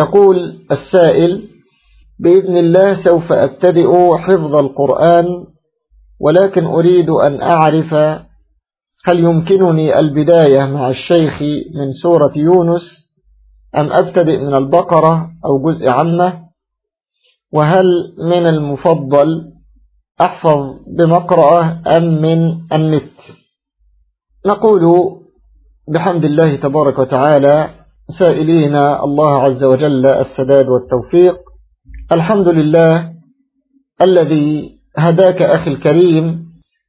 يقول السائل بإذن الله سوف أبتدئ حفظ القرآن ولكن أريد أن أعرف هل يمكنني البداية مع الشيخ من سورة يونس أم أبتدئ من البقرة أو جزء عامة وهل من المفضل أحفظ بمقرأة أم من النت؟ نقول بحمد الله تبارك وتعالى سائلين. الله عز وجل السداد والتوفيق. الحمد لله الذي هداك أخي الكريم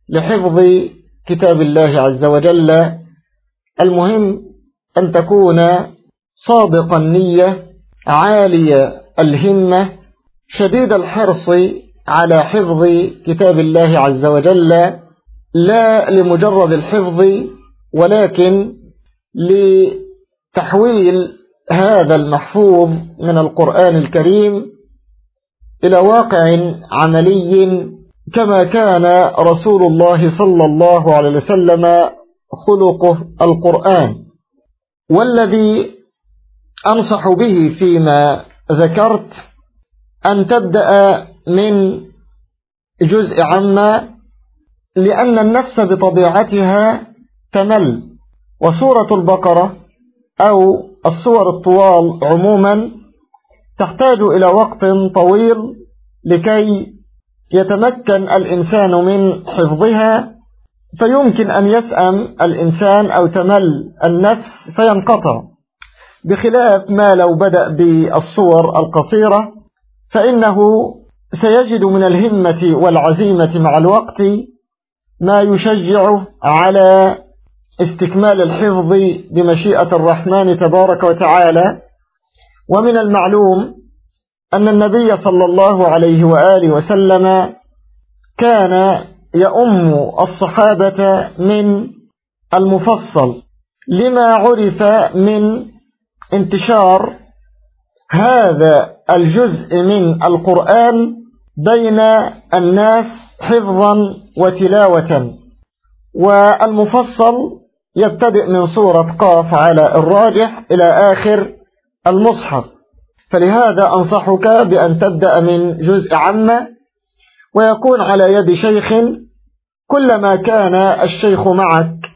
لحفظ كتاب الله عز وجل. المهم أن تكون صادق النية عالية الهمة شديد الحرص على حفظ كتاب الله عز وجل. لا لمجرد الحفظ ولكن لتحويل هذا المحفوظ من القرآن الكريم إلى واقع عملي كما كان رسول الله صلى الله عليه وسلم خلقه القرآن. والذي أنصح به فيما ذكرت أن تبدأ من جزء عما لأن النفس بطبيعتها تمل. وسورة البقرة أو السور الطوال عموما تحتاج إلى وقت طويل لكي يتمكن الإنسان من حفظها فيمكن أن يسأم الإنسان أو تمل النفس فينقطع. بخلاف ما لو بدأ بالصور القصيرة فإنه سيجد من الهمة والعزيمة مع الوقت ما يشجعه على استكمال الحفظ بمشيئة الرحمن تبارك وتعالى. ومن المعلوم أن النبي صلى الله عليه وآله وسلم كان يؤم الصحابة من المفصل لما عرف من انتشار هذا الجزء من القرآن بين الناس حفظا وتلاوة. والمفصل يبتدئ من سورة قاف على الراجح إلى آخر المصحف. فلهذا أنصحك بأن تبدأ من جزء عامة ويكون على يد شيخ كلما كان الشيخ معك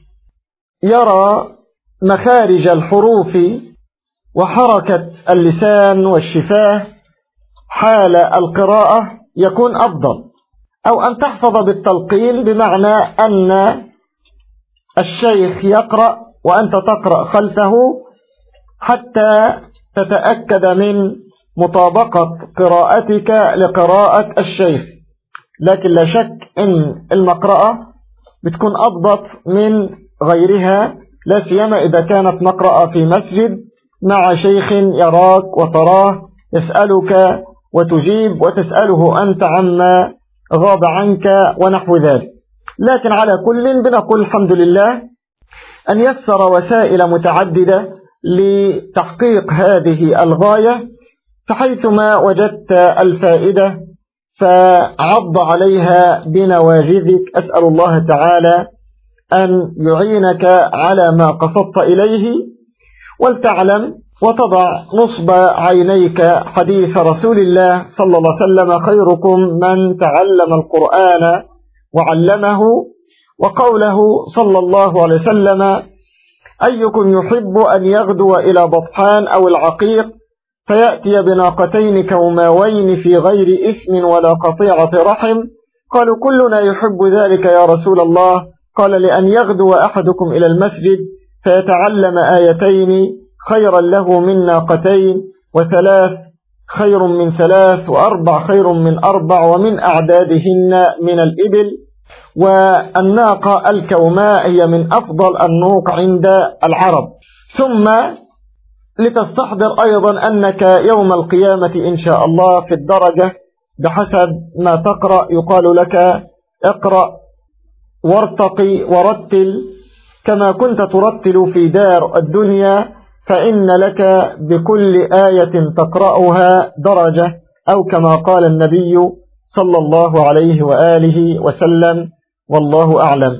يرى مخارج الحروف وحركة اللسان والشفاه حال القراءة يكون أفضل. أو أن تحفظ بالتلقين بمعنى أن الشيخ يقرأ وأنت تقرأ خلفه حتى تتأكد من مطابقة قراءتك لقراءة الشيخ. لكن لا شك أن المقرأة بتكون أضبط من غيرها لا سيما إذا كانت مقرأة في مسجد مع شيخ يراك وتراه يسألك وتجيب وتسأله أنت عما غاب عنك ونحو ذلك. لكن على كل بنقول الحمد لله أن يسر وسائل متعددة لتحقيق هذه الغاية فحيثما وجدت الفائدة فعض عليها بنواجذك. أسأل الله تعالى أن يعينك على ما قصدت إليه ولتعلم وتضع نصب عينيك حديث رسول الله صلى الله عليه وسلم خيركم من تعلم القرآن وعلمه وقوله صلى الله عليه وسلم أيكم يحب أن يغدو إلى بطحان أو العقيق؟ فيأتي بناقتين كوماوين في غير إثم ولا قطيعة رحم. قالوا كلنا يحب ذلك يا رسول الله. قال لأن يغدو أحدكم إلى المسجد فيتعلم آيتين خيرا له من ناقتين وثلاث خير من ثلاث وأربع خير من أربع ومن أعدادهن من الإبل. والناقة الكوماء هي من أفضل النوق عند العرب. ثم لتستحضر أيضا أنك يوم القيامة إن شاء الله في الدرجة بحسب ما تقرأ يقال لك اقرأ وارتقي ورتل كما كنت ترتل في دار الدنيا فإن لك بكل آية تقرأها درجة أو كما قال النبي صلى الله عليه وآله وسلم والله أعلم.